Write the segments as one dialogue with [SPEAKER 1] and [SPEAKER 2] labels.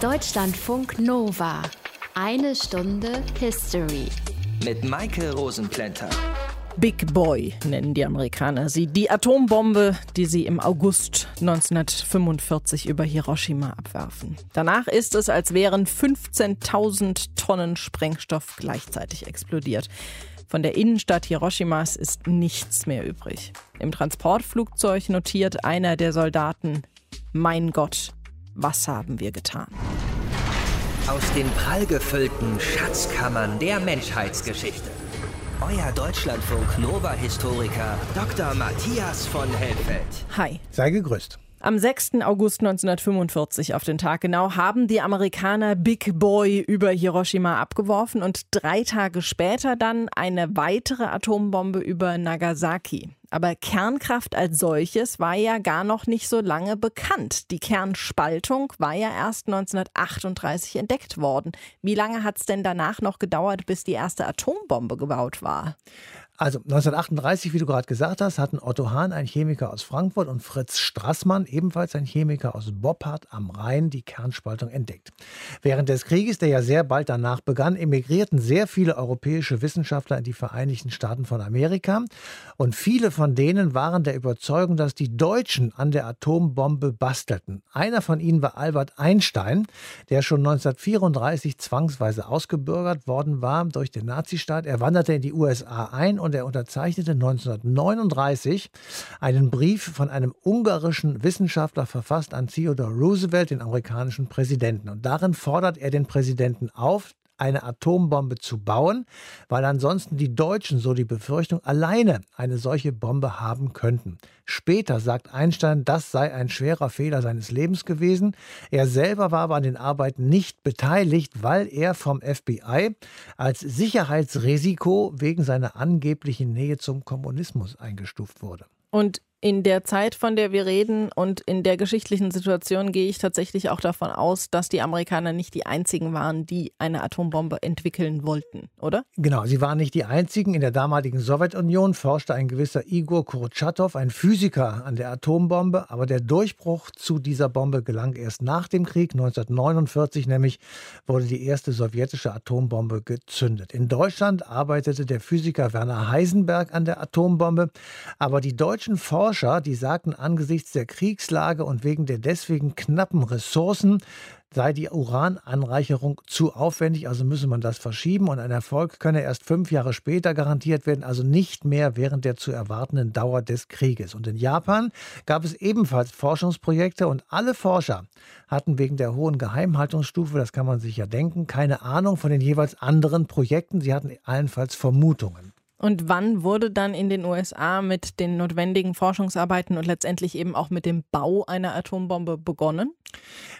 [SPEAKER 1] Deutschlandfunk Nova. Eine Stunde History.
[SPEAKER 2] Mit Maike Rosenplanter.
[SPEAKER 3] Big Boy nennen die Amerikaner sie. Die Atombombe, die sie im August 1945 über Hiroshima abwerfen. Danach ist es, als wären 15.000 Tonnen Sprengstoff gleichzeitig explodiert. Von der Innenstadt Hiroshimas ist nichts mehr übrig. Im Transportflugzeug notiert einer der Soldaten, mein Gott, was haben wir getan?
[SPEAKER 2] Aus den prallgefüllten Schatzkammern der Menschheitsgeschichte. Euer Deutschlandfunk Nova-Historiker Dr. Matthias von Helfeld.
[SPEAKER 3] Hi.
[SPEAKER 4] Sei gegrüßt.
[SPEAKER 3] Am 6. August 1945 auf den Tag genau haben die Amerikaner Big Boy über Hiroshima abgeworfen und drei Tage später dann eine weitere Atombombe über Nagasaki. Aber Kernkraft als solches war ja gar noch nicht so lange bekannt. Die Kernspaltung war ja erst 1938 entdeckt worden. Wie lange hat es denn danach noch gedauert, bis die erste Atombombe gebaut war?
[SPEAKER 4] Also 1938, wie du gerade gesagt hast, hatten Otto Hahn, ein Chemiker aus Frankfurt, und Fritz Strassmann, ebenfalls ein Chemiker aus Boppard am Rhein, die Kernspaltung entdeckt. Während des Krieges, der ja sehr bald danach begann, emigrierten sehr viele europäische Wissenschaftler in die Vereinigten Staaten von Amerika. Und viele von denen waren der Überzeugung, dass die Deutschen an der Atombombe bastelten. Einer von ihnen war Albert Einstein, der schon 1934 zwangsweise ausgebürgert worden war durch den Nazistaat. Er wanderte in die USA ein und und er unterzeichnete 1939 einen Brief von einem ungarischen Wissenschaftler verfasst an Theodore Roosevelt, den amerikanischen Präsidenten. Und darin fordert er den Präsidenten auf, eine Atombombe zu bauen, weil ansonsten die Deutschen, so die Befürchtung, alleine eine solche Bombe haben könnten. Später sagt Einstein, das sei ein schwerer Fehler seines Lebens gewesen. Er selber war aber an den Arbeiten nicht beteiligt, weil er vom FBI als Sicherheitsrisiko wegen seiner angeblichen Nähe zum Kommunismus eingestuft wurde.
[SPEAKER 3] Und in der Zeit, von der wir reden und in der geschichtlichen Situation gehe ich tatsächlich auch davon aus, dass die Amerikaner nicht die einzigen waren, die eine Atombombe entwickeln wollten, oder?
[SPEAKER 4] Genau, sie waren nicht die einzigen. In der damaligen Sowjetunion forschte ein gewisser Igor Kurtschatow, ein Physiker, an der Atombombe. Aber der Durchbruch zu dieser Bombe gelang erst nach dem Krieg. 1949 nämlich wurde die erste sowjetische Atombombe gezündet. In Deutschland arbeitete der Physiker Werner Heisenberg an der Atombombe. Aber die deutschen Forscher Forscher, die sagten, angesichts der Kriegslage und wegen der deswegen knappen Ressourcen sei die Urananreicherung zu aufwendig, also müsse man das verschieben und ein Erfolg könne erst fünf Jahre später garantiert werden, also nicht mehr während der zu erwartenden Dauer des Krieges. Und in Japan gab es ebenfalls Forschungsprojekte und alle Forscher hatten wegen der hohen Geheimhaltungsstufe, das kann man sich ja denken, keine Ahnung von den jeweils anderen Projekten. Sie hatten allenfalls Vermutungen.
[SPEAKER 3] Und wann wurde dann in den USA mit den notwendigen Forschungsarbeiten und letztendlich eben auch mit dem Bau einer Atombombe begonnen?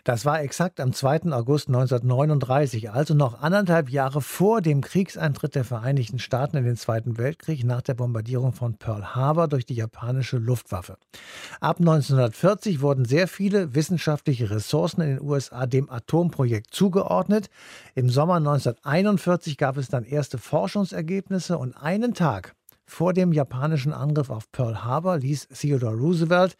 [SPEAKER 4] Das war exakt am 2. August 1939, also noch anderthalb Jahre vor dem Kriegseintritt der Vereinigten Staaten in den Zweiten Weltkrieg nach der Bombardierung von Pearl Harbor durch die japanische Luftwaffe. Ab 1940 wurden sehr viele wissenschaftliche Ressourcen in den USA dem Atomprojekt zugeordnet. Im Sommer 1941 gab es dann erste Forschungsergebnisse und einen Tag vor dem japanischen Angriff auf Pearl Harbor ließ Theodore Roosevelt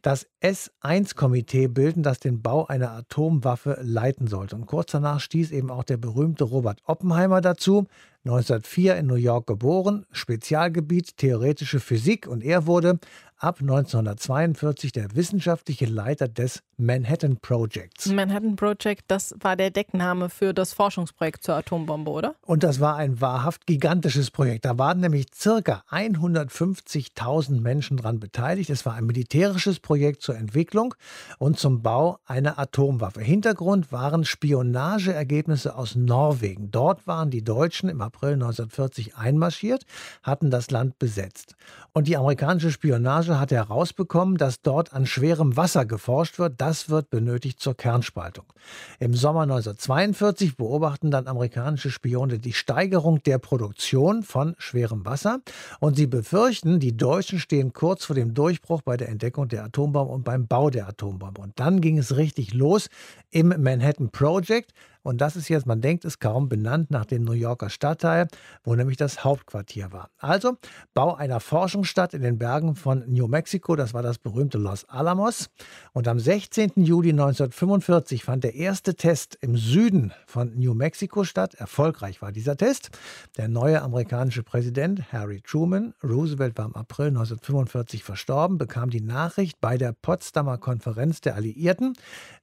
[SPEAKER 4] das S-1-Komitee bilden, das den Bau einer Atomwaffe leiten sollte. Und kurz danach stieß eben auch der berühmte Robert Oppenheimer dazu, 1904 in New York geboren, Spezialgebiet theoretische Physik und er wurde ab 1942 der wissenschaftliche Leiter des Manhattan Projects.
[SPEAKER 3] Manhattan Project, das war der Deckname für das Forschungsprojekt zur Atombombe, oder?
[SPEAKER 4] Und das war ein wahrhaft gigantisches Projekt. Da waren nämlich circa 150.000 Menschen daran beteiligt. Es war ein militärisches Projekt zur Entwicklung und zum Bau einer Atomwaffe. Hintergrund waren Spionageergebnisse aus Norwegen. Dort waren die Deutschen im April 1940 einmarschiert, hatten das Land besetzt. Und die amerikanische Spionage hat herausbekommen, dass dort an schwerem Wasser geforscht wird. Das wird benötigt zur Kernspaltung. Im Sommer 1942 beobachten dann amerikanische Spione die Steigerung der Produktion von schwerem Wasser und sie befürchten, die Deutschen stehen kurz vor dem Durchbruch bei der Entdeckung der Atombombe und beim Bau der Atombombe. Und dann ging es richtig los im Manhattan Project. Und das ist jetzt, man denkt es kaum, benannt nach dem New Yorker Stadtteil, wo nämlich das Hauptquartier war. Also Bau einer Forschungsstadt in den Bergen von New Mexico, das war das berühmte Los Alamos. Und am 16. Juli 1945 fand der erste Test im Süden von New Mexico statt. Erfolgreich war dieser Test. Der neue amerikanische Präsident Harry Truman, Roosevelt war im April 1945 verstorben, bekam die Nachricht bei der Potsdamer Konferenz der Alliierten.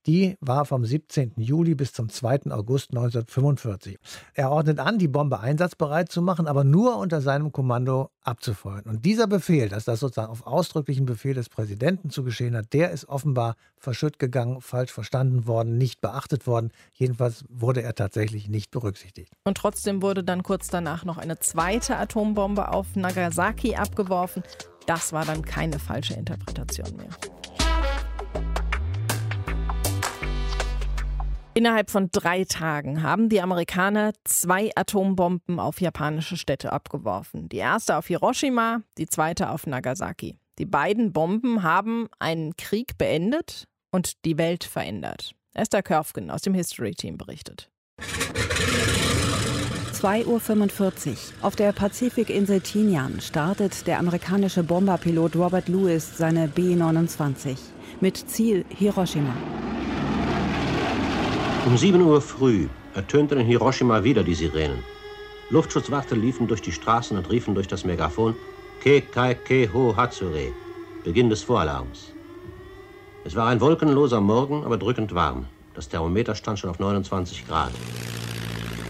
[SPEAKER 4] Die war vom 17. Juli bis zum 2. August 1945. Er ordnet an, die Bombe einsatzbereit zu machen, aber nur unter seinem Kommando abzufeuern. Und dieser Befehl, dass das sozusagen auf ausdrücklichen Befehl des Präsidenten zu geschehen hat, der ist offenbar verschütt gegangen, falsch verstanden worden, nicht beachtet worden. Jedenfalls wurde er tatsächlich nicht berücksichtigt.
[SPEAKER 3] Und trotzdem wurde dann kurz danach noch eine zweite Atombombe auf Nagasaki abgeworfen. Das war dann keine falsche Interpretation mehr. Innerhalb von drei Tagen haben die Amerikaner zwei Atombomben auf japanische Städte abgeworfen. Die erste auf Hiroshima, die zweite auf Nagasaki. Die beiden Bomben haben einen Krieg beendet und die Welt verändert. Esther Körfgen aus dem History Team berichtet.
[SPEAKER 5] 2.45 Uhr. Auf der Pazifikinsel Tinian startet der amerikanische Bomberpilot Robert Lewis seine B-29 mit Ziel Hiroshima.
[SPEAKER 6] Um 7 Uhr früh ertönten in Hiroshima wieder die Sirenen. Luftschutzwarte liefen durch die Straßen und riefen durch das Megafon Ke Kai Ke Ho Hatsure, Beginn des Voralarms. Es war ein wolkenloser Morgen, aber drückend warm. Das Thermometer stand schon auf 29 Grad.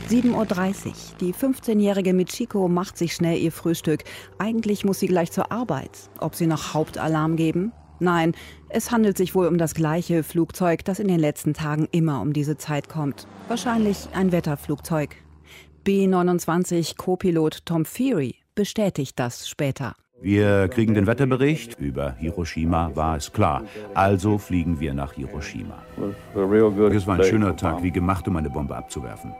[SPEAKER 5] 7.30 Uhr. Die 15-jährige Michiko macht sich schnell ihr Frühstück. Eigentlich muss sie gleich zur Arbeit. Ob sie noch Hauptalarm geben? Nein, es handelt sich wohl um das gleiche Flugzeug, das in den letzten Tagen immer um diese Zeit kommt. Wahrscheinlich ein Wetterflugzeug. B-29 Co-Pilot Tom Feary bestätigt das später.
[SPEAKER 7] Wir kriegen den Wetterbericht. Über Hiroshima war es klar. Also fliegen wir nach Hiroshima. Es war ein schöner Tag, wie gemacht, um eine Bombe abzuwerfen.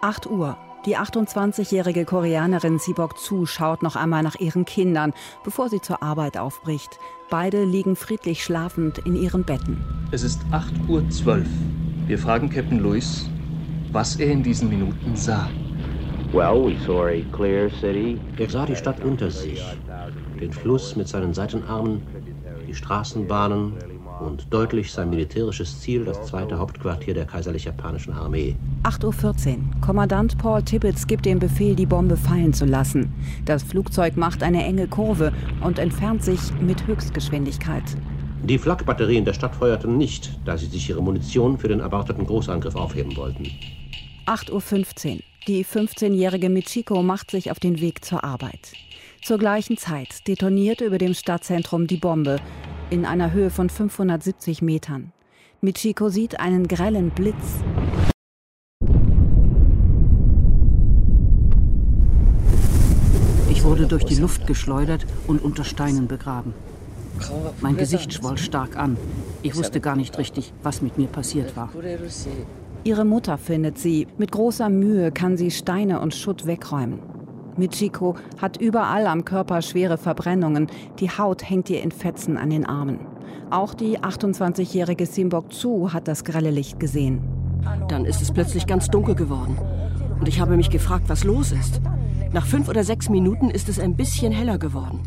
[SPEAKER 5] 8 Uhr. Die 28-jährige Koreanerin Sibok Zu schaut noch einmal nach ihren Kindern, bevor sie zur Arbeit aufbricht. Beide liegen friedlich schlafend in ihren Betten.
[SPEAKER 8] Es ist 8.12 Uhr. Wir fragen Captain Lewis, was er in diesen Minuten sah.
[SPEAKER 6] Er sah die Stadt unter sich, den Fluss mit seinen Seitenarmen, die Straßenbahnen, und deutlich sein militärisches Ziel, das zweite Hauptquartier der kaiserlich-japanischen Armee.
[SPEAKER 5] 8.14 Uhr. Kommandant Paul Tibbets gibt den Befehl, die Bombe fallen zu lassen. Das Flugzeug macht eine enge Kurve und entfernt sich mit Höchstgeschwindigkeit.
[SPEAKER 6] Die Flakbatterien der Stadt feuerten nicht, da sie sich ihre Munition für den erwarteten Großangriff aufheben wollten.
[SPEAKER 5] 8.15 Uhr. Die 15-jährige Michiko macht sich auf den Weg zur Arbeit. Zur gleichen Zeit detoniert über dem Stadtzentrum die Bombe, in einer Höhe von 570 Metern. Michiko sieht einen grellen Blitz.
[SPEAKER 9] Ich wurde durch die Luft geschleudert und unter Steinen begraben. Mein Gesicht schwoll stark an. Ich wusste gar nicht richtig, was mit mir passiert war.
[SPEAKER 5] Ihre Mutter findet sie. Mit großer Mühe kann sie Steine und Schutt wegräumen. Michiko hat überall am Körper schwere Verbrennungen. Die Haut hängt ihr in Fetzen an den Armen. Auch die 28-jährige Simbok Zu hat das grelle Licht gesehen.
[SPEAKER 9] Dann ist es plötzlich ganz dunkel geworden. Und ich habe mich gefragt, was los ist. Nach fünf oder sechs Minuten ist es ein bisschen heller geworden.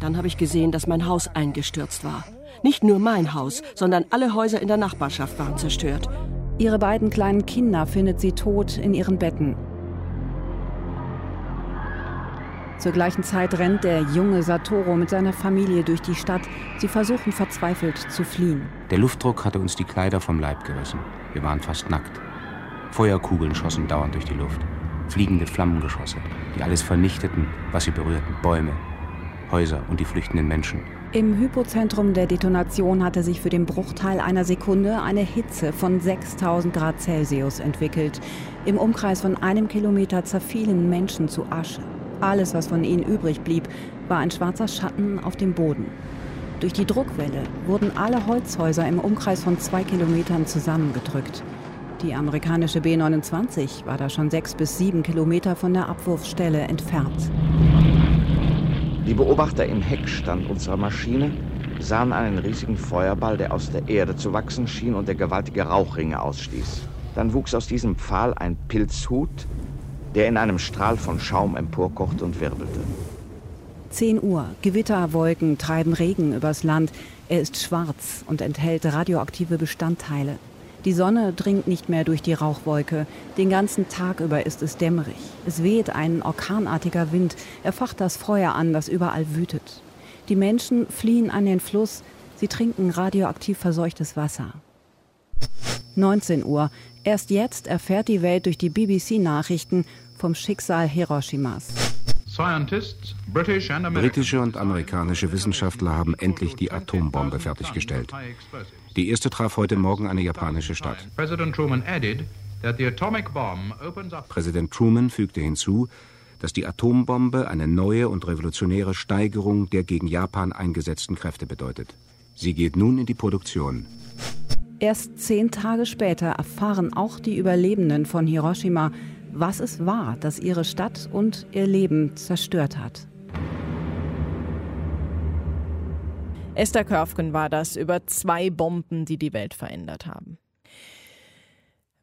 [SPEAKER 9] Dann habe ich gesehen, dass mein Haus eingestürzt war. Nicht nur mein Haus, sondern alle Häuser in der Nachbarschaft waren zerstört.
[SPEAKER 5] Ihre beiden kleinen Kinder findet sie tot in ihren Betten. Zur gleichen Zeit rennt der junge Satoru mit seiner Familie durch die Stadt. Sie versuchen verzweifelt zu fliehen.
[SPEAKER 10] Der Luftdruck hatte uns die Kleider vom Leib gerissen. Wir waren fast nackt. Feuerkugeln schossen dauernd durch die Luft. Fliegende Flammengeschosse, die alles vernichteten, was sie berührten. Bäume, Häuser und die flüchtenden Menschen.
[SPEAKER 5] Im Hypozentrum der Detonation hatte sich für den Bruchteil einer Sekunde eine Hitze von 6000 Grad Celsius entwickelt. Im Umkreis von einem Kilometer zerfielen Menschen zu Asche. Alles, was von ihnen übrig blieb, war ein schwarzer Schatten auf dem Boden. Durch die Druckwelle wurden alle Holzhäuser im Umkreis von zwei Kilometern zusammengedrückt. Die amerikanische B-29 war da schon sechs bis sieben Kilometer von der Abwurfstelle entfernt.
[SPEAKER 11] Die Beobachter im Heckstand unserer Maschine sahen einen riesigen Feuerball, der aus der Erde zu wachsen schien und der gewaltige Rauchringe ausstieß. Dann wuchs aus diesem Pfahl ein Pilzhut, der in einem Strahl von Schaum emporkochte und wirbelte.
[SPEAKER 5] 10 Uhr. Gewitterwolken treiben Regen übers Land. Er ist schwarz und enthält radioaktive Bestandteile. Die Sonne dringt nicht mehr durch die Rauchwolke. Den ganzen Tag über ist es dämmerig. Es weht ein orkanartiger Wind. Er facht das Feuer an, das überall wütet. Die Menschen fliehen an den Fluss. Sie trinken radioaktiv verseuchtes Wasser. 19 Uhr. Erst jetzt erfährt die Welt durch die BBC-Nachrichten vom Schicksal Hiroshimas.
[SPEAKER 10] Britische und amerikanische Wissenschaftler haben endlich die Atombombe fertiggestellt. Die erste traf heute Morgen eine japanische Stadt. Präsident Truman fügte hinzu, dass die Atombombe eine neue und revolutionäre Steigerung der gegen Japan eingesetzten Kräfte bedeutet. Sie geht nun in die Produktion.
[SPEAKER 5] Erst zehn Tage später erfahren auch die Überlebenden von Hiroshima, was es war, das ihre Stadt und ihr Leben zerstört hat.
[SPEAKER 3] Esther Körfgen war das über zwei Bomben, die die Welt verändert haben.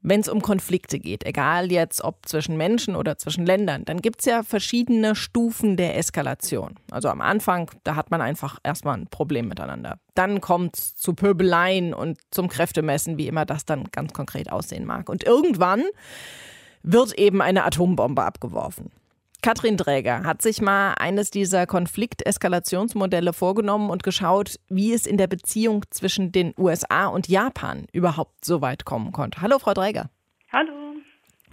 [SPEAKER 3] Wenn es um Konflikte geht, egal jetzt ob zwischen Menschen oder zwischen Ländern, dann gibt es ja verschiedene Stufen der Eskalation. Also am Anfang, da hat man einfach erstmal ein Problem miteinander. Dann kommt es zu Pöbeleien und zum Kräftemessen, wie immer das dann ganz konkret aussehen mag. Und irgendwann wird eben eine Atombombe abgeworfen. Katrin Dräger hat sich mal eines dieser Konflikteskalationsmodelle vorgenommen und geschaut, wie es in der Beziehung zwischen den USA und Japan überhaupt so weit kommen konnte. Hallo, Frau Dräger.
[SPEAKER 12] Hallo.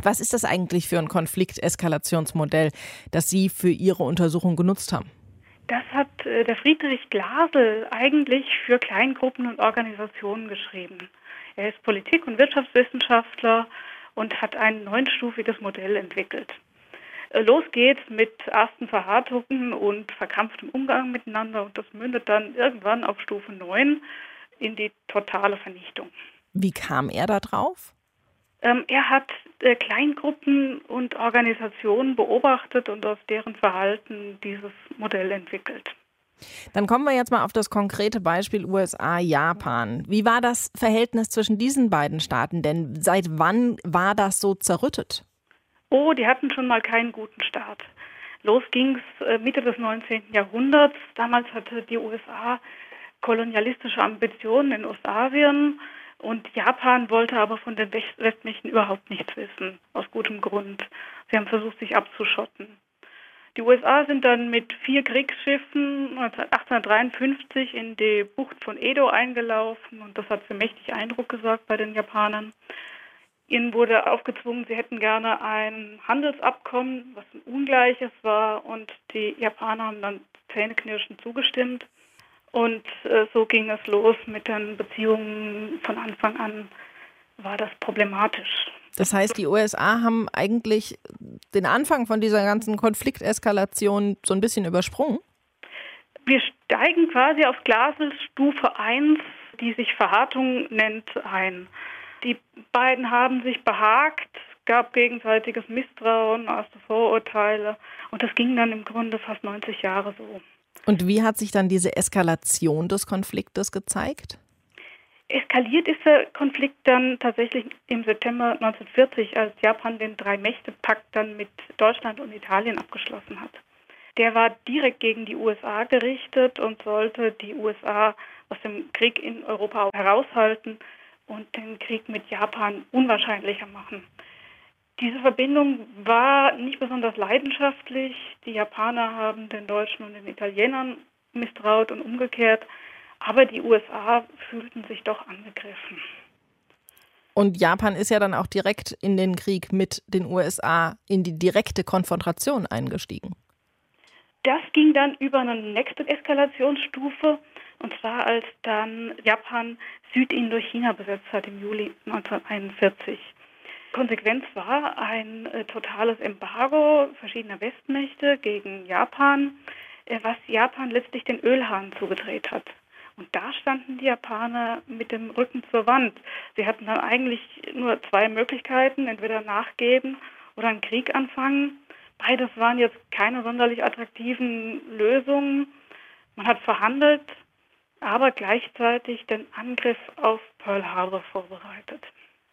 [SPEAKER 3] Was ist das eigentlich für ein Konflikteskalationsmodell, das Sie für Ihre Untersuchung genutzt haben?
[SPEAKER 12] Das hat äh, der Friedrich Glasel eigentlich für Kleingruppen und Organisationen geschrieben. Er ist Politik- und Wirtschaftswissenschaftler und hat ein neunstufiges Modell entwickelt. Äh, los geht's mit ersten Verhartungen und verkrampftem Umgang miteinander und das mündet dann irgendwann auf Stufe 9 in die totale Vernichtung.
[SPEAKER 3] Wie kam er da drauf?
[SPEAKER 12] Ähm, er hat äh, Kleingruppen und Organisationen beobachtet und aus deren Verhalten dieses Modell entwickelt.
[SPEAKER 3] Dann kommen wir jetzt mal auf das konkrete Beispiel USA-Japan. Wie war das Verhältnis zwischen diesen beiden Staaten? Denn seit wann war das so zerrüttet?
[SPEAKER 12] Oh, die hatten schon mal keinen guten Start. Los ging es äh, Mitte des 19. Jahrhunderts. Damals hatte die USA kolonialistische Ambitionen in Ostasien und Japan wollte aber von den Westmächten überhaupt nichts wissen, aus gutem Grund. Sie haben versucht, sich abzuschotten. Die USA sind dann mit vier Kriegsschiffen 1853 in die Bucht von Edo eingelaufen und das hat für mächtig Eindruck gesorgt bei den Japanern. Ihnen wurde aufgezwungen, sie hätten gerne ein Handelsabkommen, was ein ungleiches war und die Japaner haben dann zähneknirschend zugestimmt. Und äh, so ging es los mit den Beziehungen von Anfang an, war das problematisch.
[SPEAKER 3] Das heißt, die USA haben eigentlich den Anfang von dieser ganzen Konflikteskalation so ein bisschen übersprungen?
[SPEAKER 12] Wir steigen quasi auf Glasels Stufe 1, die sich Verhartung nennt, ein. Die beiden haben sich behagt, gab gegenseitiges Misstrauen, erste Vorurteile und das ging dann im Grunde fast 90 Jahre so.
[SPEAKER 3] Und wie hat sich dann diese Eskalation des Konfliktes gezeigt?
[SPEAKER 12] Eskaliert ist der Konflikt dann tatsächlich im September 1940, als Japan den Drei-Mächte-Pakt dann mit Deutschland und Italien abgeschlossen hat. Der war direkt gegen die USA gerichtet und sollte die USA aus dem Krieg in Europa heraushalten und den Krieg mit Japan unwahrscheinlicher machen. Diese Verbindung war nicht besonders leidenschaftlich. Die Japaner haben den Deutschen und den Italienern misstraut und umgekehrt. Aber die USA fühlten sich doch angegriffen.
[SPEAKER 3] Und Japan ist ja dann auch direkt in den Krieg mit den USA in die direkte Konfrontation eingestiegen.
[SPEAKER 12] Das ging dann über eine nächste Eskalationsstufe, und zwar als dann Japan Südindochina besetzt hat im Juli 1941. Konsequenz war ein äh, totales Embargo verschiedener Westmächte gegen Japan, äh, was Japan letztlich den Ölhahn zugedreht hat. Und da standen die Japaner mit dem Rücken zur Wand. Sie hatten dann eigentlich nur zwei Möglichkeiten, entweder nachgeben oder einen Krieg anfangen. Beides waren jetzt keine sonderlich attraktiven Lösungen. Man hat verhandelt, aber gleichzeitig den Angriff auf Pearl Harbor vorbereitet.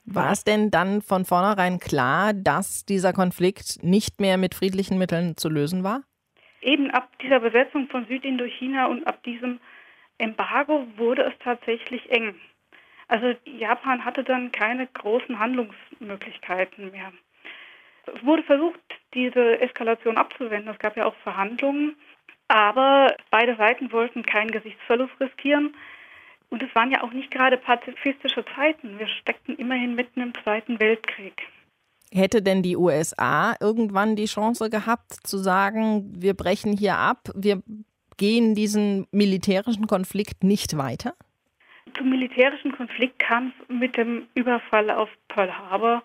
[SPEAKER 3] War es denn dann von vornherein klar, dass dieser Konflikt nicht mehr mit friedlichen Mitteln zu lösen war?
[SPEAKER 12] Eben ab dieser Besetzung von Südindochina und ab diesem Embargo wurde es tatsächlich eng. Also Japan hatte dann keine großen Handlungsmöglichkeiten mehr. Es wurde versucht, diese Eskalation abzuwenden. Es gab ja auch Verhandlungen, aber beide Seiten wollten keinen Gesichtsverlust riskieren. Und es waren ja auch nicht gerade pazifistische Zeiten. Wir steckten immerhin mitten im Zweiten Weltkrieg.
[SPEAKER 3] Hätte denn die USA irgendwann die Chance gehabt zu sagen, wir brechen hier ab, wir gehen diesen militärischen Konflikt nicht weiter?
[SPEAKER 12] Zum militärischen Konflikt kam es mit dem Überfall auf Pearl Harbor,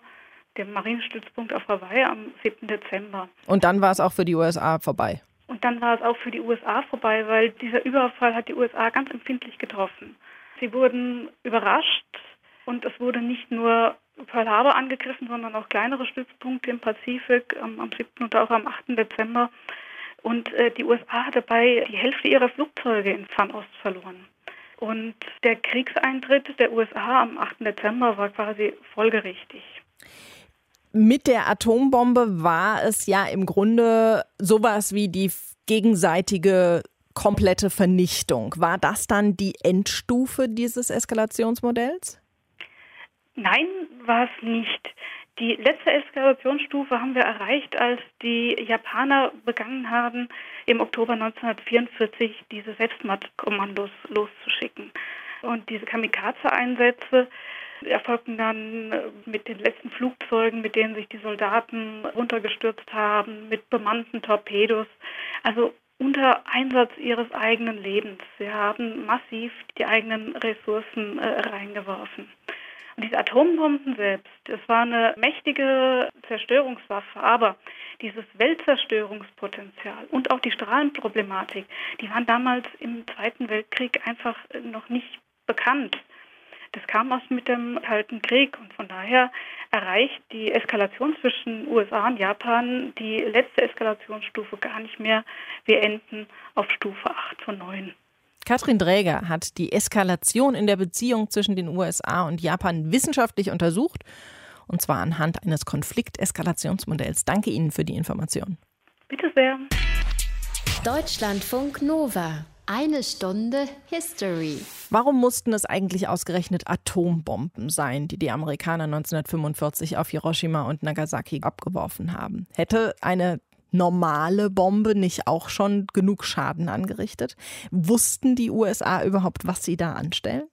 [SPEAKER 12] dem Marinestützpunkt auf Hawaii, am 7. Dezember.
[SPEAKER 3] Und dann war es auch für die USA vorbei.
[SPEAKER 12] Und dann war es auch für die USA vorbei, weil dieser Überfall hat die USA ganz empfindlich getroffen. Sie wurden überrascht und es wurde nicht nur Pearl Harbor angegriffen, sondern auch kleinere Stützpunkte im Pazifik ähm, am 7. und auch am 8. Dezember. Und äh, die USA hat dabei die Hälfte ihrer Flugzeuge in Fernost verloren. Und der Kriegseintritt der USA am 8. Dezember war quasi folgerichtig.
[SPEAKER 3] Mit der Atombombe war es ja im Grunde sowas wie die gegenseitige komplette Vernichtung. War das dann die Endstufe dieses Eskalationsmodells?
[SPEAKER 12] Nein, war es nicht. Die letzte Eskalationsstufe haben wir erreicht, als die Japaner begangen haben, im Oktober 1944 diese Selbstmordkommandos loszuschicken. Und diese Kamikaze-Einsätze erfolgten dann mit den letzten Flugzeugen, mit denen sich die Soldaten runtergestürzt haben, mit bemannten Torpedos. Also unter Einsatz ihres eigenen Lebens. Sie haben massiv die eigenen Ressourcen äh, reingeworfen. Und diese Atombomben selbst, das war eine mächtige Zerstörungswaffe, aber dieses Weltzerstörungspotenzial und auch die Strahlenproblematik, die waren damals im Zweiten Weltkrieg einfach noch nicht bekannt. Das kam aus mit dem Kalten Krieg und von daher erreicht die Eskalation zwischen USA und Japan die letzte Eskalationsstufe gar nicht mehr. Wir enden auf Stufe 8 von 9.
[SPEAKER 3] Katrin Dräger hat die Eskalation in der Beziehung zwischen den USA und Japan wissenschaftlich untersucht, und zwar anhand eines Konflikteskalationsmodells. Danke Ihnen für die Information.
[SPEAKER 12] Bitte sehr.
[SPEAKER 1] Deutschlandfunk Nova. Eine Stunde History.
[SPEAKER 3] Warum mussten es eigentlich ausgerechnet Atombomben sein, die die Amerikaner 1945 auf Hiroshima und Nagasaki abgeworfen haben? Hätte eine normale Bombe nicht auch schon genug Schaden angerichtet? Wussten die USA überhaupt, was sie da anstellen?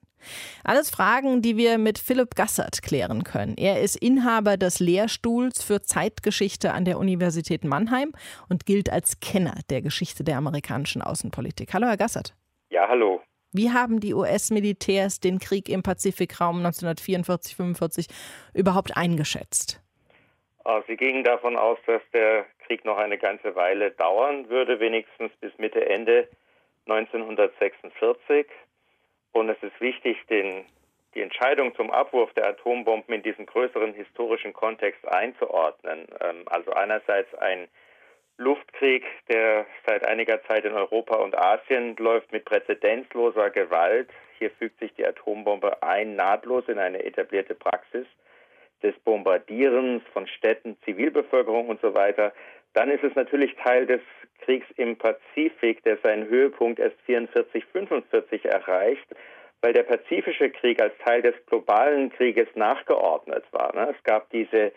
[SPEAKER 3] Alles Fragen, die wir mit Philipp Gassert klären können. Er ist Inhaber des Lehrstuhls für Zeitgeschichte an der Universität Mannheim und gilt als Kenner der Geschichte der amerikanischen Außenpolitik. Hallo, Herr Gassert.
[SPEAKER 13] Ja, hallo.
[SPEAKER 3] Wie haben die US-Militärs den Krieg im Pazifikraum 1944-45 überhaupt eingeschätzt?
[SPEAKER 13] Ah, sie gingen davon aus, dass der Krieg noch eine ganze Weile dauern würde, wenigstens bis Mitte, Ende 1946. Und es ist wichtig, den, die Entscheidung zum Abwurf der Atombomben in diesen größeren historischen Kontext einzuordnen. Ähm, also einerseits ein Luftkrieg, der seit einiger Zeit in Europa und Asien läuft mit präzedenzloser Gewalt. Hier fügt sich die Atombombe ein, nahtlos in eine etablierte Praxis des Bombardierens von Städten, Zivilbevölkerung und so weiter. Dann ist es natürlich Teil des Kriegs im Pazifik, der seinen Höhepunkt erst 44, 45 erreicht, weil der Pazifische Krieg als Teil des globalen Krieges nachgeordnet war. Ne? Es gab diese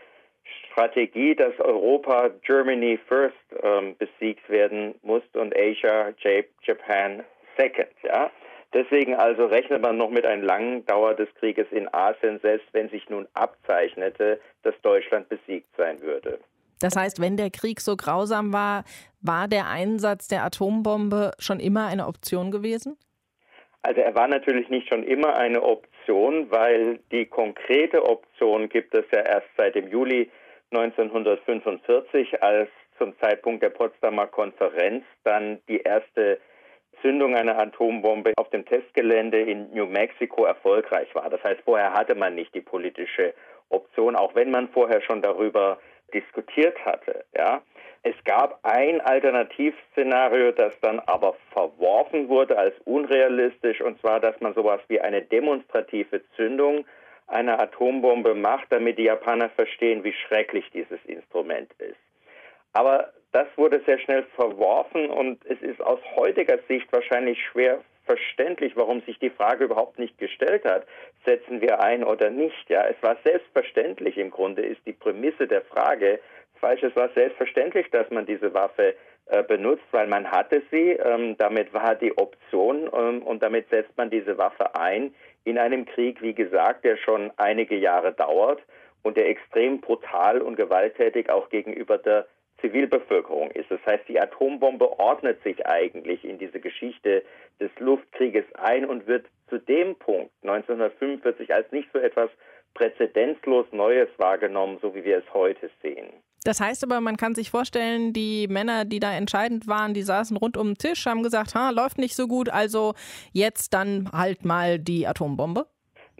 [SPEAKER 13] Strategie, dass Europa Germany first ähm, besiegt werden muss und Asia Japan second. Ja? Deswegen also rechnet man noch mit einer langen Dauer des Krieges in Asien, selbst wenn sich nun abzeichnete, dass Deutschland besiegt sein würde.
[SPEAKER 3] Das heißt, wenn der Krieg so grausam war, war der Einsatz der Atombombe schon immer eine Option gewesen?
[SPEAKER 13] Also er war natürlich nicht schon immer eine Option, weil die konkrete Option gibt es ja erst seit dem Juli 1945, als zum Zeitpunkt der Potsdamer Konferenz dann die erste Zündung einer Atombombe auf dem Testgelände in New Mexico erfolgreich war. Das heißt, vorher hatte man nicht die politische Option, auch wenn man vorher schon darüber diskutiert hatte. Ja. Es gab ein Alternativszenario, das dann aber verworfen wurde als unrealistisch, und zwar, dass man sowas wie eine demonstrative Zündung einer Atombombe macht, damit die Japaner verstehen, wie schrecklich dieses Instrument ist. Aber das wurde sehr schnell verworfen und es ist aus heutiger Sicht wahrscheinlich schwer verständlich, warum sich die Frage überhaupt nicht gestellt hat, setzen wir ein oder nicht. Ja, es war selbstverständlich im Grunde, ist die Prämisse der Frage falsch. Es war selbstverständlich, dass man diese Waffe äh, benutzt, weil man hatte sie. Ähm, damit war die Option ähm, und damit setzt man diese Waffe ein in einem Krieg, wie gesagt, der schon einige Jahre dauert und der extrem brutal und gewalttätig auch gegenüber der Zivilbevölkerung ist. Das heißt, die Atombombe ordnet sich eigentlich in diese Geschichte des Luftkrieges ein und wird zu dem Punkt 1945 als nicht so etwas präzedenzlos Neues wahrgenommen, so wie wir es heute sehen.
[SPEAKER 3] Das heißt aber, man kann sich vorstellen, die Männer, die da entscheidend waren, die saßen rund um den Tisch, haben gesagt, ha, läuft nicht so gut, also jetzt dann halt mal die Atombombe?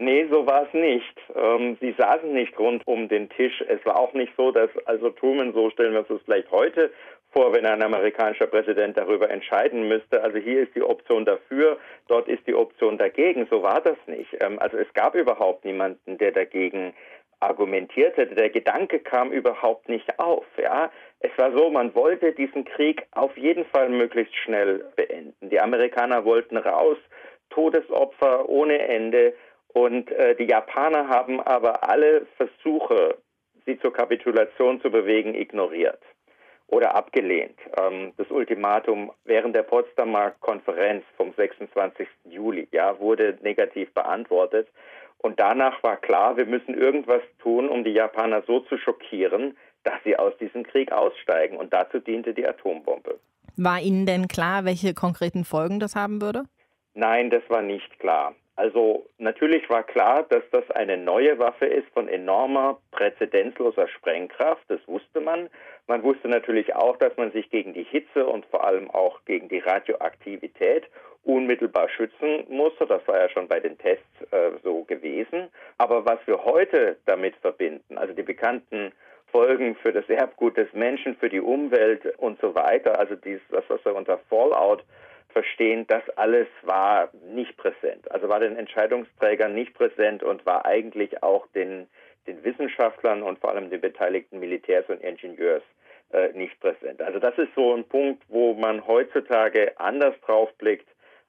[SPEAKER 13] Nee, so war es nicht. Ähm, sie saßen nicht rund um den Tisch. Es war auch nicht so, dass also Truman, so stellen wir uns das vielleicht heute vor, wenn ein amerikanischer Präsident darüber entscheiden müsste. Also hier ist die Option dafür, dort ist die Option dagegen. So war das nicht. Ähm, also es gab überhaupt niemanden, der dagegen argumentiert hätte. Der Gedanke kam überhaupt nicht auf. Ja, es war so, man wollte diesen Krieg auf jeden Fall möglichst schnell beenden. Die Amerikaner wollten raus, Todesopfer ohne Ende. Und äh, die Japaner haben aber alle Versuche, sie zur Kapitulation zu bewegen, ignoriert oder abgelehnt. Ähm, das Ultimatum während der Potsdamer Konferenz vom 26. Juli ja, wurde negativ beantwortet. Und danach war klar, wir müssen irgendwas tun, um die Japaner so zu schockieren, dass sie aus diesem Krieg aussteigen. Und dazu diente die Atombombe.
[SPEAKER 3] War Ihnen denn klar, welche konkreten Folgen das haben würde?
[SPEAKER 13] Nein, das war nicht klar. Also natürlich war klar, dass das eine neue Waffe ist von enormer, präzedenzloser Sprengkraft. Das wusste man. Man wusste natürlich auch, dass man sich gegen die Hitze und vor allem auch gegen die Radioaktivität unmittelbar schützen musste. Das war ja schon bei den Tests äh, so gewesen. Aber was wir heute damit verbinden, also die bekannten Folgen für das Erbgut des Menschen, für die Umwelt und so weiter, also dieses, das, was wir unter Fallout verstehen, das alles war nicht präsent. Also war den Entscheidungsträgern nicht präsent und war eigentlich auch den, den Wissenschaftlern und vor allem den beteiligten Militärs und Ingenieurs äh, nicht präsent. Also das ist so ein Punkt, wo man heutzutage anders drauf blickt,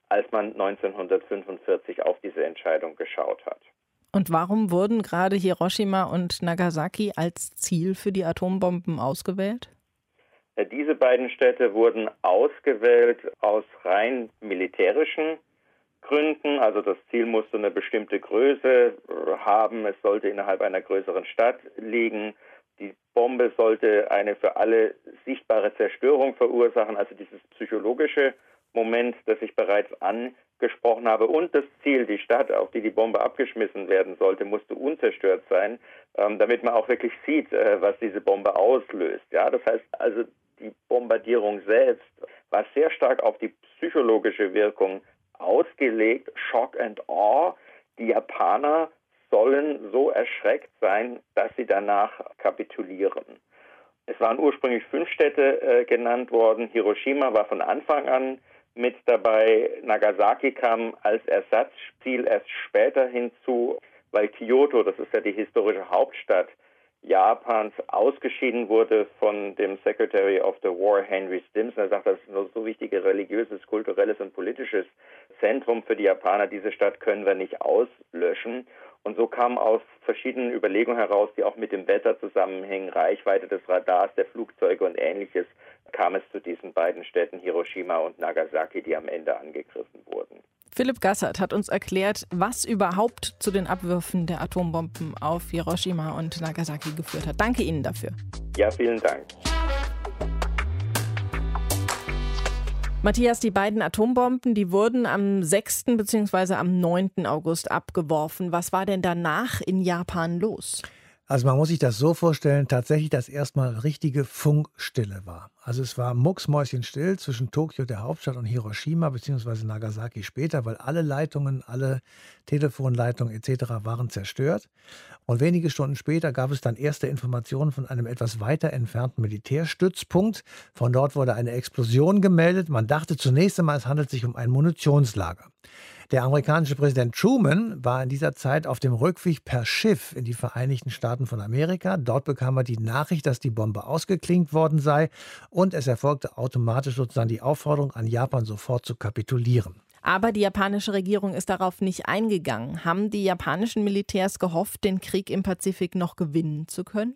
[SPEAKER 13] als man 1945 auf diese Entscheidung geschaut hat.
[SPEAKER 3] Und warum wurden gerade Hiroshima und Nagasaki als Ziel für die Atombomben ausgewählt?
[SPEAKER 13] Äh, diese beiden Städte wurden ausgewählt aus rein militärischen Gründen. Also das Ziel musste eine bestimmte Größe haben. Es sollte innerhalb einer größeren Stadt liegen. Die Bombe sollte eine für alle sichtbare Zerstörung verursachen. Also dieses psychologische Moment, das ich bereits angesprochen habe. Und das Ziel, die Stadt, auf die die Bombe abgeschmissen werden sollte, musste unzerstört sein, ähm, damit man auch wirklich sieht, äh, was diese Bombe auslöst. Ja, das heißt also, die Bombardierung selbst war sehr stark auf die psychologische Wirkung ausgelegt. Shock and Awe. Die Japaner sollen so erschreckt sein, dass sie danach kapitulieren. Es waren ursprünglich fünf Städte äh, genannt worden. Hiroshima war von Anfang an mit dabei. Nagasaki kam als Ersatzziel erst später hinzu, weil Kyoto, das ist ja die historische Hauptstadt Japans ausgeschieden wurde von dem Secretary of the War Henry Stimson. Er sagt, das ist ein so wichtiges religiöses, kulturelles und politisches Zentrum für die Japaner. Diese Stadt können wir nicht auslöschen. Und so kam aus verschiedenen Überlegungen heraus, die auch mit dem Wetter zusammenhängen, Reichweite des Radars, der Flugzeuge und ähnliches, kam es zu diesen beiden Städten Hiroshima und Nagasaki, die am Ende angegriffen wurden.
[SPEAKER 3] Philipp Gassert hat uns erklärt, was überhaupt zu den Abwürfen der Atombomben auf Hiroshima und Nagasaki geführt hat. Danke Ihnen dafür.
[SPEAKER 13] Ja, vielen Dank.
[SPEAKER 3] Matthias, die beiden Atombomben, die wurden am 6. bzw. am 9. August abgeworfen. Was war denn danach in Japan los?
[SPEAKER 4] Also man muss sich das so vorstellen, tatsächlich, dass erstmal richtige Funkstille war. Also es war mucksmäuschenstill zwischen Tokio, der Hauptstadt, und Hiroshima bzw. Nagasaki später, weil alle Leitungen, alle Telefonleitungen etc. waren zerstört. Und wenige Stunden später gab es dann erste Informationen von einem etwas weiter entfernten Militärstützpunkt. Von dort wurde eine Explosion gemeldet. Man dachte zunächst einmal, es handelt sich um ein Munitionslager. Der amerikanische Präsident Truman war in dieser Zeit auf dem Rückweg per Schiff in die Vereinigten Staaten von Amerika. Dort bekam er die Nachricht, dass die Bombe ausgeklinkt worden sei und es erfolgte automatisch sozusagen die Aufforderung an Japan sofort zu kapitulieren.
[SPEAKER 3] Aber die japanische Regierung ist darauf nicht eingegangen. Haben die japanischen Militärs gehofft, den Krieg im Pazifik noch gewinnen zu können?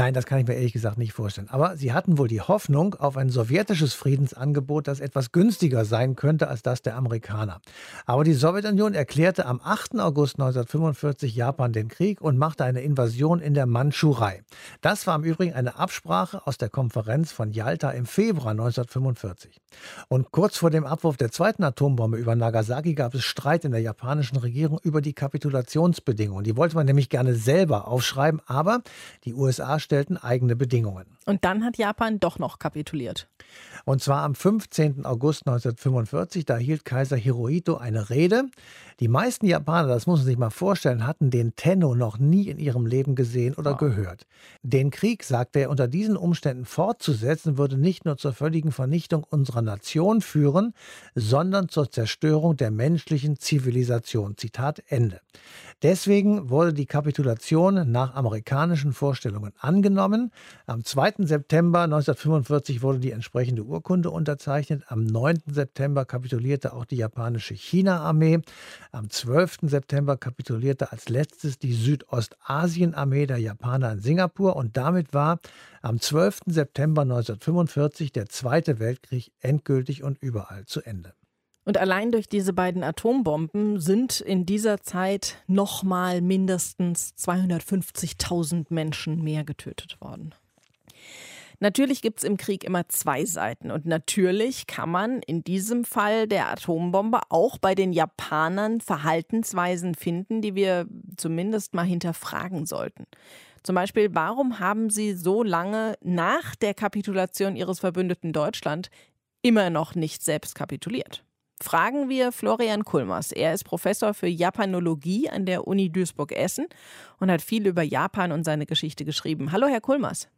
[SPEAKER 4] Nein, das kann ich mir ehrlich gesagt nicht vorstellen. Aber sie hatten wohl die Hoffnung auf ein sowjetisches Friedensangebot, das etwas günstiger sein könnte als das der Amerikaner. Aber die Sowjetunion erklärte am 8. August 1945 Japan den Krieg und machte eine Invasion in der Mandschurei. Das war im Übrigen eine Absprache aus der Konferenz von Yalta im Februar 1945. Und kurz vor dem Abwurf der zweiten Atombombe über Nagasaki gab es Streit in der japanischen Regierung über die Kapitulationsbedingungen. Die wollte man nämlich gerne selber aufschreiben, aber die USA stellten eigene Bedingungen.
[SPEAKER 3] Und dann hat Japan doch noch kapituliert.
[SPEAKER 4] Und zwar am 15. August 1945, da hielt Kaiser Hirohito eine Rede. Die meisten Japaner, das muss man sich mal vorstellen, hatten den Tenno noch nie in ihrem Leben gesehen oder wow. gehört. Den Krieg, sagte er, unter diesen Umständen fortzusetzen, würde nicht nur zur völligen Vernichtung unserer Nation führen, sondern zur Zerstörung der menschlichen Zivilisation. Zitat Ende. Deswegen wurde die Kapitulation nach amerikanischen Vorstellungen angenommen. Am 2. September 1945 wurde die entsprechende Urkunde unterzeichnet. Am 9. September kapitulierte auch die japanische China-Armee. Am 12. September kapitulierte als letztes die Südostasien-Armee der Japaner in Singapur. Und damit war am 12. September 1945 der Zweite Weltkrieg endgültig und überall zu Ende.
[SPEAKER 3] Und allein durch diese beiden Atombomben sind in dieser Zeit nochmal mindestens 250.000 Menschen mehr getötet worden. Natürlich gibt es im Krieg immer zwei Seiten und natürlich kann man in diesem Fall der Atombombe auch bei den Japanern Verhaltensweisen finden, die wir zumindest mal hinterfragen sollten. Zum Beispiel, warum haben sie so lange nach der Kapitulation ihres Verbündeten Deutschland immer noch nicht selbst kapituliert? Fragen wir Florian Kulmers. Er ist Professor für Japanologie an der Uni Duisburg-Essen und hat viel über Japan und seine Geschichte geschrieben. Hallo, Herr Kulmers.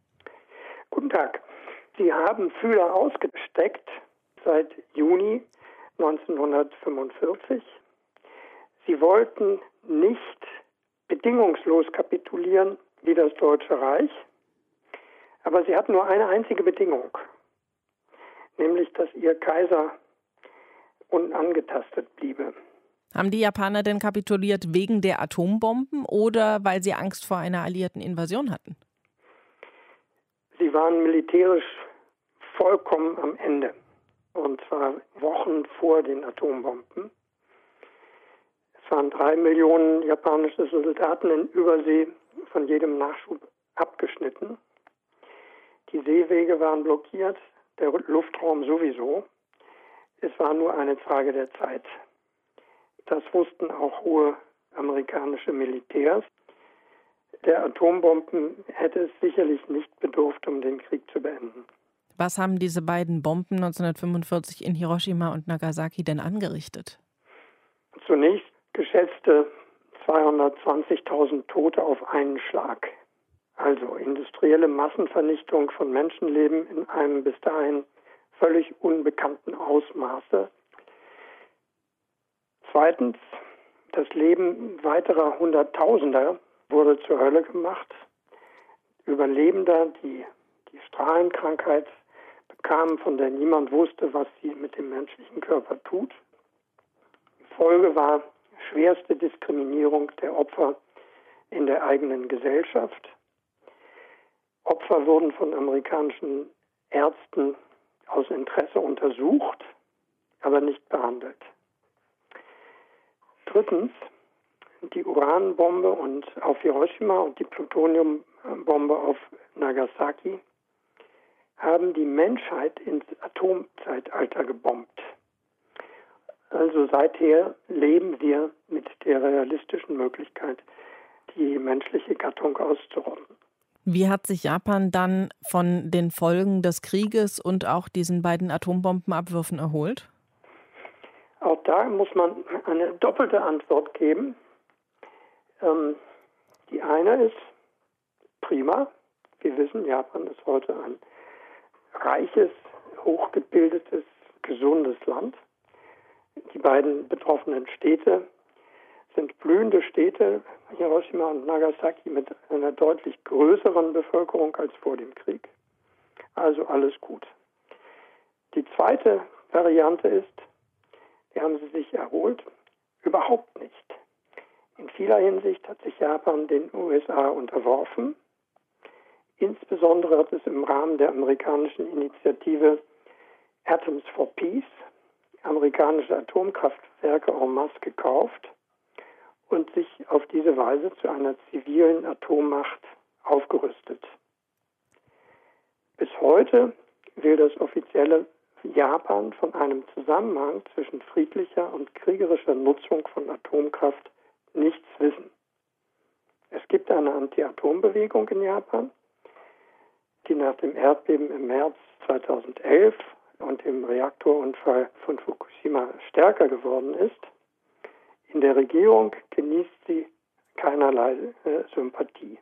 [SPEAKER 14] Guten Tag. Sie haben Fühler ausgesteckt seit Juni 1945. Sie wollten nicht bedingungslos kapitulieren wie das Deutsche Reich, aber sie hatten nur eine einzige Bedingung, nämlich dass ihr Kaiser unangetastet bliebe.
[SPEAKER 3] Haben die Japaner denn kapituliert wegen der Atombomben oder weil sie Angst vor einer alliierten Invasion hatten?
[SPEAKER 14] Sie waren militärisch vollkommen am Ende. Und zwar Wochen vor den Atombomben. Es waren drei Millionen japanische Soldaten in Übersee von jedem Nachschub abgeschnitten. Die Seewege waren blockiert, der Luftraum sowieso. Es war nur eine Frage der Zeit. Das wussten auch hohe amerikanische Militärs. Der Atombomben hätte es sicherlich nicht bedurft, um den Krieg zu beenden.
[SPEAKER 3] Was haben diese beiden Bomben 1945 in Hiroshima und Nagasaki denn angerichtet?
[SPEAKER 14] Zunächst geschätzte 220.000 Tote auf einen Schlag. Also industrielle Massenvernichtung von Menschenleben in einem bis dahin völlig unbekannten Ausmaße. Zweitens, das Leben weiterer Hunderttausender wurde zur Hölle gemacht. Überlebender, die die Strahlenkrankheit bekamen, von der niemand wusste, was sie mit dem menschlichen Körper tut. Die Folge war schwerste Diskriminierung der Opfer in der eigenen Gesellschaft. Opfer wurden von amerikanischen Ärzten aus Interesse untersucht, aber nicht behandelt. Drittens, die Uranbombe und auf Hiroshima und die Plutoniumbombe auf Nagasaki haben die Menschheit ins Atomzeitalter gebombt. Also seither leben wir mit der realistischen Möglichkeit, die menschliche Gattung auszurotten.
[SPEAKER 3] Wie hat sich Japan dann von den Folgen des Krieges und auch diesen beiden Atombombenabwürfen erholt?
[SPEAKER 14] Auch da muss man eine doppelte Antwort geben. Ähm, die eine ist prima. Wir wissen, Japan ist heute ein reiches, hochgebildetes, gesundes Land. Die beiden betroffenen Städte sind blühende Städte, Hiroshima und Nagasaki, mit einer deutlich größeren Bevölkerung als vor dem Krieg. Also alles gut. Die zweite Variante ist, wie haben sie sich erholt? Überhaupt nicht. In vieler Hinsicht hat sich Japan den USA unterworfen. Insbesondere hat es im Rahmen der amerikanischen Initiative Atoms for Peace amerikanische Atomkraftwerke en masse gekauft und sich auf diese Weise zu einer zivilen Atommacht aufgerüstet. Bis heute will das offizielle Japan von einem Zusammenhang zwischen friedlicher und kriegerischer Nutzung von Atomkraft nichts wissen. Es gibt eine Anti-Atom-Bewegung in Japan, die nach dem Erdbeben im März 2011 und dem Reaktorunfall von Fukushima stärker geworden ist. In der Regierung genießt sie keinerlei äh, Sympathie.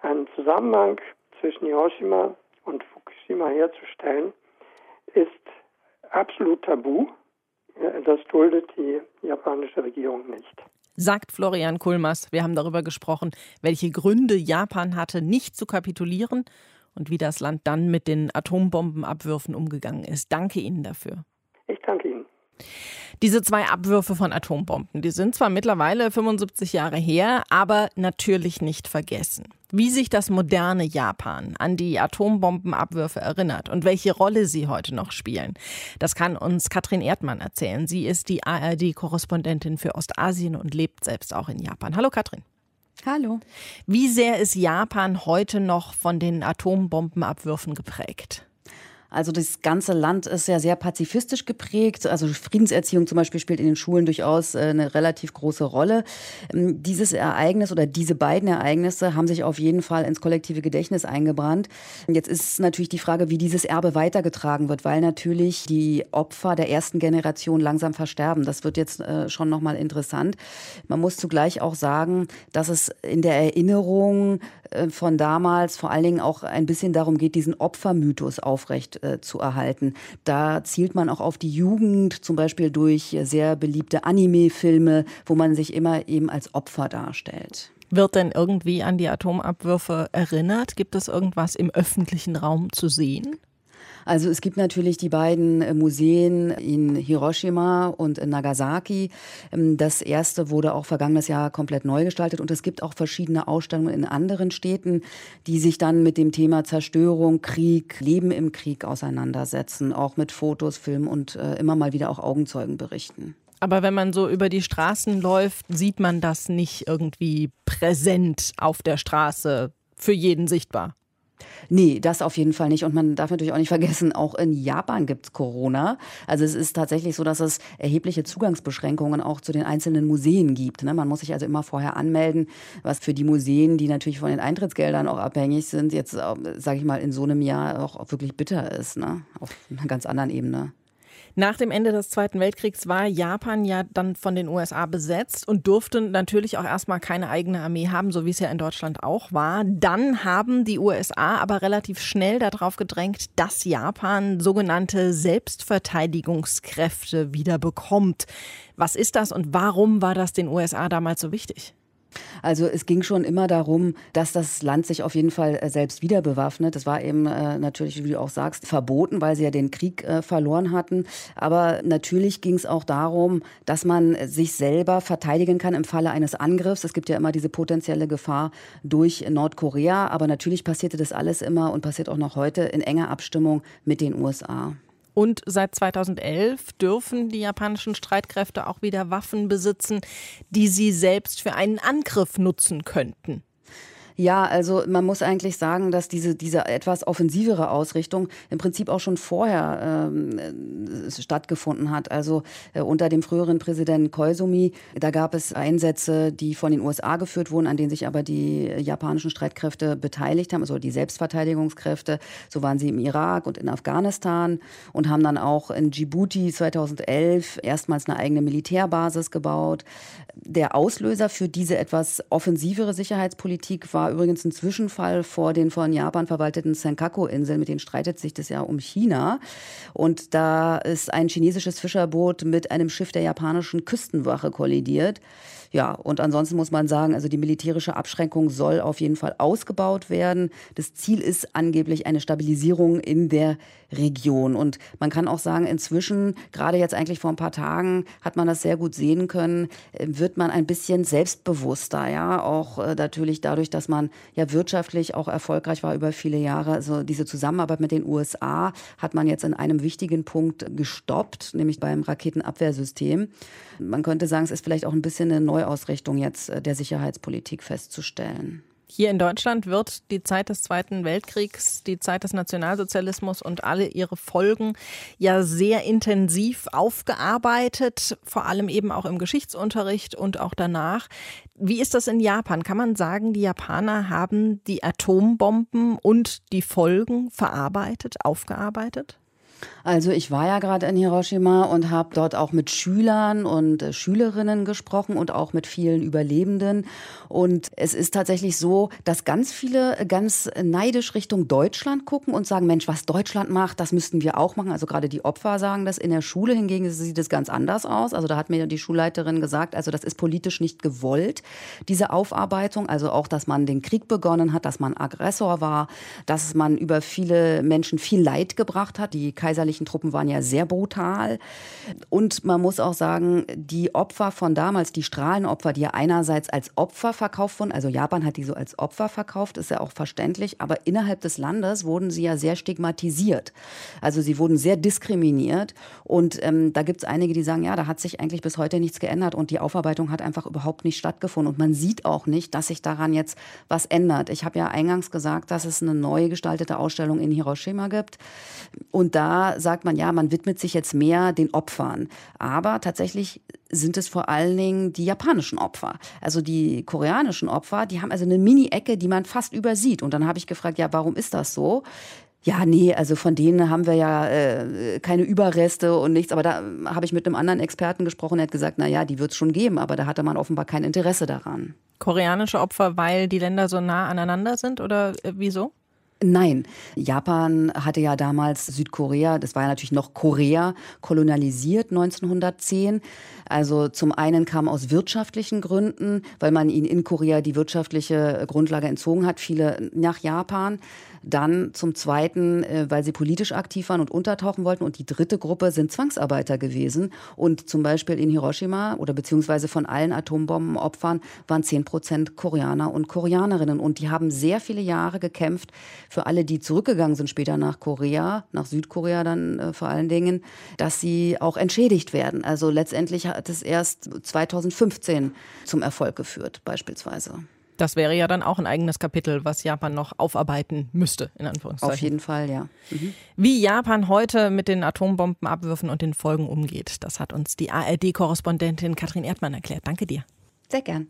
[SPEAKER 14] Einen Zusammenhang zwischen Hiroshima und Fukushima herzustellen, ist absolut tabu. Das duldet die japanische Regierung nicht.
[SPEAKER 3] Sagt Florian Kulmers. Wir haben darüber gesprochen, welche Gründe Japan hatte, nicht zu kapitulieren und wie das Land dann mit den Atombombenabwürfen umgegangen ist. Danke Ihnen dafür. Diese zwei Abwürfe von Atombomben, die sind zwar mittlerweile 75 Jahre her, aber natürlich nicht vergessen. Wie sich das moderne Japan an die Atombombenabwürfe erinnert und welche Rolle sie heute noch spielen, das kann uns Katrin Erdmann erzählen. Sie ist die ARD-Korrespondentin für Ostasien und lebt selbst auch in Japan. Hallo Katrin.
[SPEAKER 15] Hallo.
[SPEAKER 3] Wie sehr ist Japan heute noch von den Atombombenabwürfen geprägt?
[SPEAKER 15] Also das ganze Land ist ja sehr pazifistisch geprägt. Also Friedenserziehung zum Beispiel spielt in den Schulen durchaus äh, eine relativ große Rolle. Ähm, dieses Ereignis oder diese beiden Ereignisse haben sich auf jeden Fall ins kollektive Gedächtnis eingebrannt. Jetzt ist natürlich die Frage, wie dieses Erbe weitergetragen wird, weil natürlich die Opfer der ersten Generation langsam versterben. Das wird jetzt äh, schon nochmal interessant. Man muss zugleich auch sagen, dass es in der Erinnerung von damals vor allen Dingen auch ein bisschen darum geht, diesen Opfermythos aufrecht äh, zu erhalten. Da zielt man auch auf die Jugend, zum Beispiel durch sehr beliebte Anime-Filme, wo man sich immer eben als Opfer darstellt.
[SPEAKER 3] Wird denn irgendwie an die Atomabwürfe erinnert? Gibt es irgendwas im öffentlichen Raum zu sehen?
[SPEAKER 15] Also es gibt natürlich die beiden äh, Museen in Hiroshima und in Nagasaki. Ähm, das erste wurde auch vergangenes Jahr komplett neu gestaltet und es gibt auch verschiedene Ausstellungen in anderen Städten, die sich dann mit dem Thema Zerstörung, Krieg, Leben im Krieg auseinandersetzen, auch mit Fotos, Filmen und äh, immer mal wieder auch Augenzeugenberichten.
[SPEAKER 3] Aber wenn man so über die Straßen läuft, sieht man das nicht irgendwie präsent auf der Straße für jeden sichtbar.
[SPEAKER 15] Nee, das auf jeden Fall nicht. Und man darf natürlich auch nicht vergessen, auch in Japan gibt es Corona. Also es ist tatsächlich so, dass es erhebliche Zugangsbeschränkungen auch zu den einzelnen Museen gibt. Ne? Man muss sich also immer vorher anmelden, was für die Museen, die natürlich von den Eintrittsgeldern auch abhängig sind, jetzt, äh, sage ich mal, in so einem Jahr auch wirklich bitter ist. Ne? Auf einer ganz anderen Ebene.
[SPEAKER 3] Nach dem Ende des Zweiten Weltkriegs war Japan ja dann von den USA besetzt und durfte natürlich auch erstmal keine eigene Armee haben, so wie es ja in Deutschland auch war. Dann haben die USA aber relativ schnell darauf gedrängt, dass Japan sogenannte Selbstverteidigungskräfte wieder bekommt. Was ist das und warum war das den USA damals so wichtig?
[SPEAKER 15] Also es ging schon immer darum, dass das Land sich auf jeden Fall äh, selbst wieder bewaffnet. Das war eben äh, natürlich, wie du auch sagst, verboten, weil sie ja den Krieg äh, verloren hatten. Aber natürlich ging es auch darum, dass man sich selber verteidigen kann im Falle eines Angriffs. Es gibt ja immer diese potenzielle Gefahr durch Nordkorea. Aber natürlich passierte das alles immer und passiert auch noch heute in enger Abstimmung mit den USA.
[SPEAKER 3] Und seit 2011 dürfen die japanischen Streitkräfte auch wieder Waffen besitzen, die sie selbst für einen Angriff nutzen könnten.
[SPEAKER 15] Ja, also man muss eigentlich sagen, dass diese, diese etwas offensivere Ausrichtung im Prinzip auch schon vorher ähm, äh, stattgefunden hat. Also äh, unter dem früheren Präsidenten Koizumi, da gab es Einsätze, die von den USA geführt wurden, an denen sich aber die japanischen Streitkräfte beteiligt haben, also die Selbstverteidigungskräfte. So waren sie im Irak und in Afghanistan und haben dann auch in Djibouti 2011 erstmals eine eigene Militärbasis gebaut. Der Auslöser für diese etwas offensivere Sicherheitspolitik war war übrigens ein Zwischenfall vor den von Japan verwalteten Senkaku-Inseln. Mit denen streitet sich das ja um China. Und da ist ein chinesisches Fischerboot mit einem Schiff der japanischen Küstenwache kollidiert. Ja, und ansonsten muss man sagen, also die militärische Abschränkung soll auf jeden Fall ausgebaut werden. Das Ziel ist angeblich eine Stabilisierung in der Region. Und man kann auch sagen, inzwischen, gerade jetzt eigentlich vor ein paar Tagen, hat man das sehr gut sehen können, äh, wird man ein bisschen selbstbewusster, ja, auch äh, natürlich dadurch, dass man ja wirtschaftlich auch erfolgreich war über viele Jahre. Also diese Zusammenarbeit mit den USA hat man jetzt in einem wichtigen Punkt gestoppt, nämlich beim Raketenabwehrsystem. Man könnte sagen, es ist vielleicht auch ein bisschen eine Neuausrichtung jetzt äh, der Sicherheitspolitik festzustellen.
[SPEAKER 3] Hier in Deutschland wird die Zeit des Zweiten Weltkriegs, die Zeit des Nationalsozialismus und alle ihre Folgen ja sehr intensiv aufgearbeitet, vor allem eben auch im Geschichtsunterricht und auch danach. Wie ist das in Japan? Kann man sagen, die Japaner haben die Atombomben und die Folgen verarbeitet, aufgearbeitet?
[SPEAKER 15] Also ich war ja gerade in Hiroshima und habe dort auch mit Schülern und äh, Schülerinnen gesprochen und auch mit vielen Überlebenden. Und es ist tatsächlich so, dass ganz viele ganz neidisch Richtung Deutschland gucken und sagen, Mensch, was Deutschland macht, das müssten wir auch machen. Also gerade die Opfer sagen das. In der Schule hingegen sieht es ganz anders aus. Also da hat mir die Schulleiterin gesagt, also das ist politisch nicht gewollt, diese Aufarbeitung. Also auch, dass man den Krieg begonnen hat, dass man Aggressor war, dass man über viele Menschen viel Leid gebracht hat. Die kaiserlichen Truppen waren ja sehr brutal. Und man muss auch sagen, die Opfer von damals, die Strahlenopfer, die ja einerseits als Opfer verkauft wurden, also Japan hat die so als Opfer verkauft, ist ja auch verständlich, aber innerhalb des Landes wurden sie ja sehr stigmatisiert. Also sie wurden sehr diskriminiert. Und ähm, da gibt es einige, die sagen, ja, da hat sich eigentlich bis heute nichts geändert und die Aufarbeitung hat einfach überhaupt nicht stattgefunden. Und man sieht auch nicht, dass sich daran jetzt was ändert. Ich habe ja eingangs gesagt, dass es eine neu gestaltete Ausstellung in Hiroshima gibt. Und da sagt man, ja, man widmet sich jetzt mehr den Opfern. Aber tatsächlich sind es vor allen Dingen die japanischen Opfer. Also die koreanischen Opfer, die haben also eine Mini-Ecke, die man fast übersieht. Und dann habe ich gefragt, ja, warum ist das so? Ja, nee, also von denen haben wir ja äh, keine Überreste und nichts. Aber da habe ich mit einem anderen Experten gesprochen, der hat gesagt, na ja, die wird es schon geben, aber da hatte man offenbar kein Interesse daran.
[SPEAKER 3] Koreanische Opfer, weil die Länder so nah aneinander sind oder äh, wieso?
[SPEAKER 15] Nein, Japan hatte ja damals Südkorea, das war ja natürlich noch Korea, kolonialisiert 1910. Also zum einen kam aus wirtschaftlichen Gründen, weil man ihnen in Korea die wirtschaftliche Grundlage entzogen hat, viele nach Japan. Dann zum Zweiten, äh, weil sie politisch aktiv waren und untertauchen wollten. Und die dritte Gruppe sind Zwangsarbeiter gewesen. Und zum Beispiel in Hiroshima oder beziehungsweise von allen Atombombenopfern waren 10 Prozent Koreaner und Koreanerinnen. Und die haben sehr viele Jahre gekämpft für alle, die zurückgegangen sind später nach Korea, nach Südkorea dann äh, vor allen Dingen, dass sie auch entschädigt werden. Also letztendlich hat es erst 2015 zum Erfolg geführt, beispielsweise.
[SPEAKER 3] Das wäre ja dann auch ein eigenes Kapitel, was Japan noch aufarbeiten müsste, in Anführungszeichen.
[SPEAKER 15] Auf jeden Fall, ja. Mhm.
[SPEAKER 3] Wie Japan heute mit den Atombombenabwürfen und den Folgen umgeht, das hat uns die ARD-Korrespondentin Katrin Erdmann erklärt. Danke dir.
[SPEAKER 15] Sehr gern.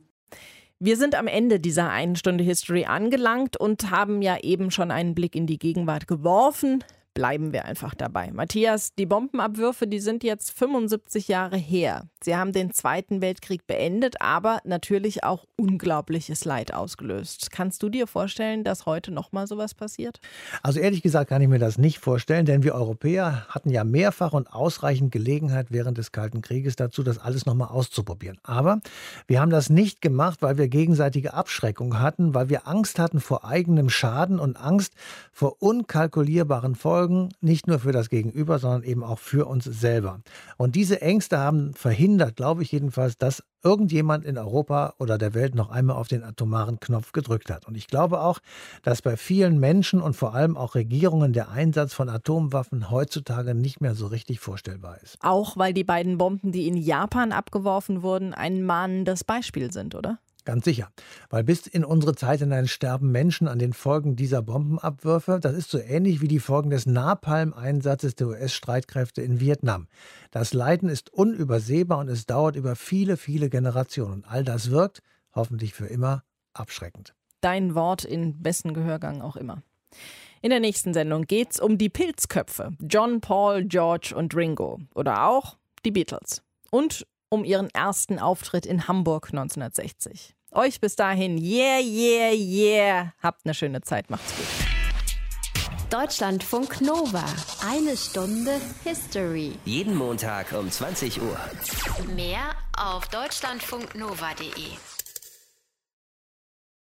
[SPEAKER 3] Wir sind am Ende dieser einen Stunde History angelangt und haben ja eben schon einen Blick in die Gegenwart geworfen bleiben wir einfach dabei. Matthias, die Bombenabwürfe, die sind jetzt 75 Jahre her. Sie haben den Zweiten Weltkrieg beendet, aber natürlich auch unglaubliches Leid ausgelöst. Kannst du dir vorstellen, dass heute nochmal sowas passiert?
[SPEAKER 4] Also ehrlich gesagt kann ich mir das nicht vorstellen, denn wir Europäer hatten ja mehrfach und ausreichend Gelegenheit während des Kalten Krieges dazu, das alles nochmal auszuprobieren. Aber wir haben das nicht gemacht, weil wir gegenseitige Abschreckung hatten, weil wir Angst hatten vor eigenem Schaden und Angst vor unkalkulierbaren Folgen Folgen, nicht nur für das Gegenüber, sondern eben auch für uns selber. Und diese Ängste haben verhindert, glaube ich jedenfalls, dass irgendjemand in Europa oder der Welt noch einmal auf den atomaren Knopf gedrückt hat. Und ich glaube auch, dass bei vielen Menschen und vor allem auch Regierungen der Einsatz von Atomwaffen heutzutage nicht mehr so richtig vorstellbar ist.
[SPEAKER 3] Auch weil die beiden Bomben, die in Japan abgeworfen wurden, ein mahnendes Beispiel sind, oder?
[SPEAKER 4] Ganz sicher. Weil bis in unsere Zeit hinein sterben Menschen an den Folgen dieser Bombenabwürfe. Das ist so ähnlich wie die Folgen des Napalm-Einsatzes der US-Streitkräfte in Vietnam. Das Leiden ist unübersehbar und es dauert über viele, viele Generationen. All das wirkt, hoffentlich für immer, abschreckend.
[SPEAKER 3] Dein Wort in besten Gehörgang auch immer. In der nächsten Sendung geht es um die Pilzköpfe. John, Paul, George und Ringo. Oder auch die Beatles. Und um ihren ersten Auftritt in Hamburg 1960. Euch bis dahin, yeah, yeah, yeah. Habt eine schöne Zeit. Macht's gut.
[SPEAKER 1] Deutschlandfunk Nova. Eine Stunde History.
[SPEAKER 2] Jeden Montag um 20 Uhr.
[SPEAKER 1] Mehr auf deutschlandfunknova.de.